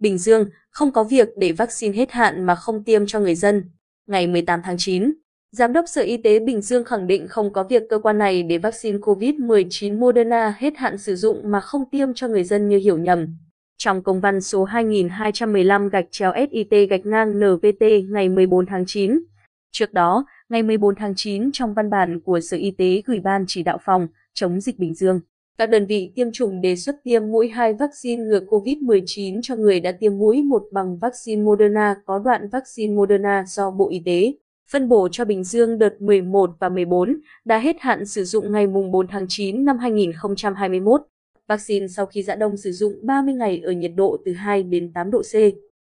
Bình Dương, không có việc để vaccine hết hạn mà không tiêm cho người dân. Ngày 18 tháng 9, Giám đốc Sở Y tế Bình Dương khẳng định không có việc cơ quan này để vaccine COVID-19 Moderna hết hạn sử dụng mà không tiêm cho người dân như hiểu nhầm. Trong công văn số 2215 gạch chéo SIT gạch ngang NVT ngày 14 tháng 9. Trước đó, ngày 14 tháng 9 trong văn bản của Sở Y tế gửi Ban chỉ đạo phòng chống dịch Bình Dương, các đơn vị tiêm chủng đề xuất tiêm mũi 2 vaccine ngừa COVID-19 cho người đã tiêm mũi 1 bằng vaccine Moderna có đoạn vaccine Moderna do Bộ Y tế phân bổ cho Bình Dương đợt 11 và 14 đã hết hạn sử dụng ngày 4 tháng 9 năm 2021. Vaccine sau khi giã đông sử dụng 30 ngày ở nhiệt độ từ 2 đến 8 độ C.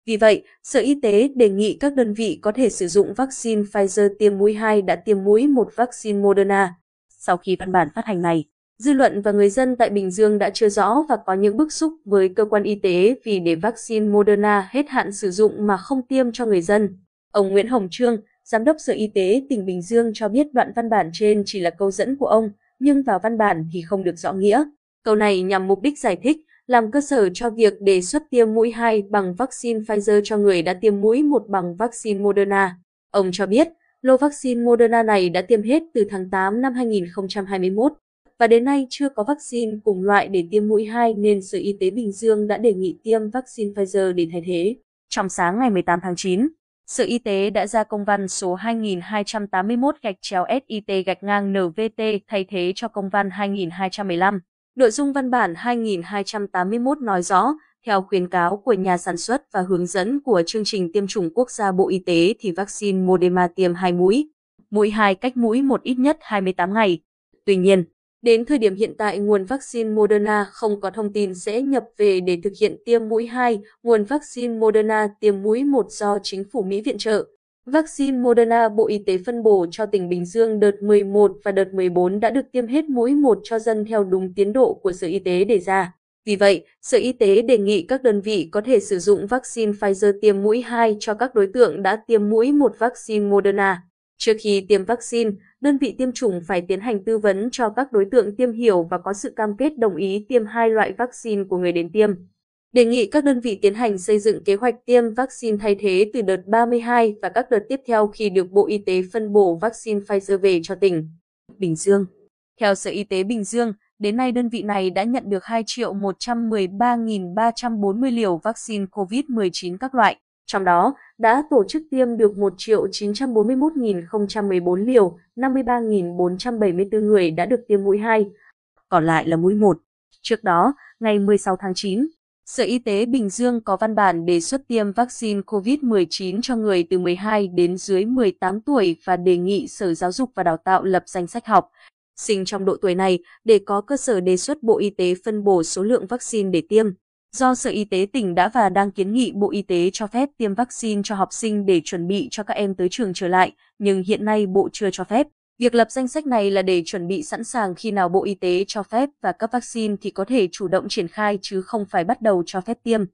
Vì vậy, Sở Y tế đề nghị các đơn vị có thể sử dụng vaccine Pfizer tiêm mũi 2 đã tiêm mũi một vaccine Moderna. Sau khi văn bản phát hành này, dư luận và người dân tại Bình Dương đã chưa rõ và có những bức xúc với cơ quan y tế vì để vaccine Moderna hết hạn sử dụng mà không tiêm cho người dân. Ông Nguyễn Hồng Trương, Giám đốc Sở Y tế tỉnh Bình Dương cho biết đoạn văn bản trên chỉ là câu dẫn của ông, nhưng vào văn bản thì không được rõ nghĩa. Câu này nhằm mục đích giải thích, làm cơ sở cho việc đề xuất tiêm mũi 2 bằng vaccine Pfizer cho người đã tiêm mũi 1 bằng vaccine Moderna. Ông cho biết, lô vaccine Moderna này đã tiêm hết từ tháng 8 năm 2021 và đến nay chưa có vaccine cùng loại để tiêm mũi 2 nên Sở Y tế Bình Dương đã đề nghị tiêm vaccine Pfizer để thay thế. Trong sáng ngày 18 tháng 9, Sở Y tế đã ra công văn số 2281 gạch chéo SIT gạch ngang NVT thay thế cho công văn 2215. Nội dung văn bản 2281 nói rõ, theo khuyến cáo của nhà sản xuất và hướng dẫn của chương trình tiêm chủng quốc gia Bộ Y tế thì vaccine Moderna tiêm 2 mũi, mũi 2 cách mũi một ít nhất 28 ngày. Tuy nhiên, Đến thời điểm hiện tại, nguồn vaccine Moderna không có thông tin sẽ nhập về để thực hiện tiêm mũi 2, nguồn vaccine Moderna tiêm mũi 1 do chính phủ Mỹ viện trợ. Vaccine Moderna Bộ Y tế phân bổ cho tỉnh Bình Dương đợt 11 và đợt 14 đã được tiêm hết mũi 1 cho dân theo đúng tiến độ của Sở Y tế đề ra. Vì vậy, Sở Y tế đề nghị các đơn vị có thể sử dụng vaccine Pfizer tiêm mũi 2 cho các đối tượng đã tiêm mũi 1 vaccine Moderna. Trước khi tiêm vaccine, đơn vị tiêm chủng phải tiến hành tư vấn cho các đối tượng tiêm hiểu và có sự cam kết đồng ý tiêm hai loại vaccine của người đến tiêm. Đề nghị các đơn vị tiến hành xây dựng kế hoạch tiêm vaccine thay thế từ đợt 32 và các đợt tiếp theo khi được Bộ Y tế phân bổ vaccine Pfizer về cho tỉnh. Bình Dương Theo Sở Y tế Bình Dương, đến nay đơn vị này đã nhận được 2.113.340 liều vaccine COVID-19 các loại. Trong đó, đã tổ chức tiêm được 1.941.014 liều, 53.474 người đã được tiêm mũi 2, còn lại là mũi 1. Trước đó, ngày 16 tháng 9, Sở Y tế Bình Dương có văn bản đề xuất tiêm vaccine COVID-19 cho người từ 12 đến dưới 18 tuổi và đề nghị Sở Giáo dục và Đào tạo lập danh sách học sinh trong độ tuổi này để có cơ sở đề xuất Bộ Y tế phân bổ số lượng vaccine để tiêm. Do Sở Y tế tỉnh đã và đang kiến nghị Bộ Y tế cho phép tiêm vaccine cho học sinh để chuẩn bị cho các em tới trường trở lại, nhưng hiện nay Bộ chưa cho phép. Việc lập danh sách này là để chuẩn bị sẵn sàng khi nào Bộ Y tế cho phép và cấp vaccine thì có thể chủ động triển khai chứ không phải bắt đầu cho phép tiêm.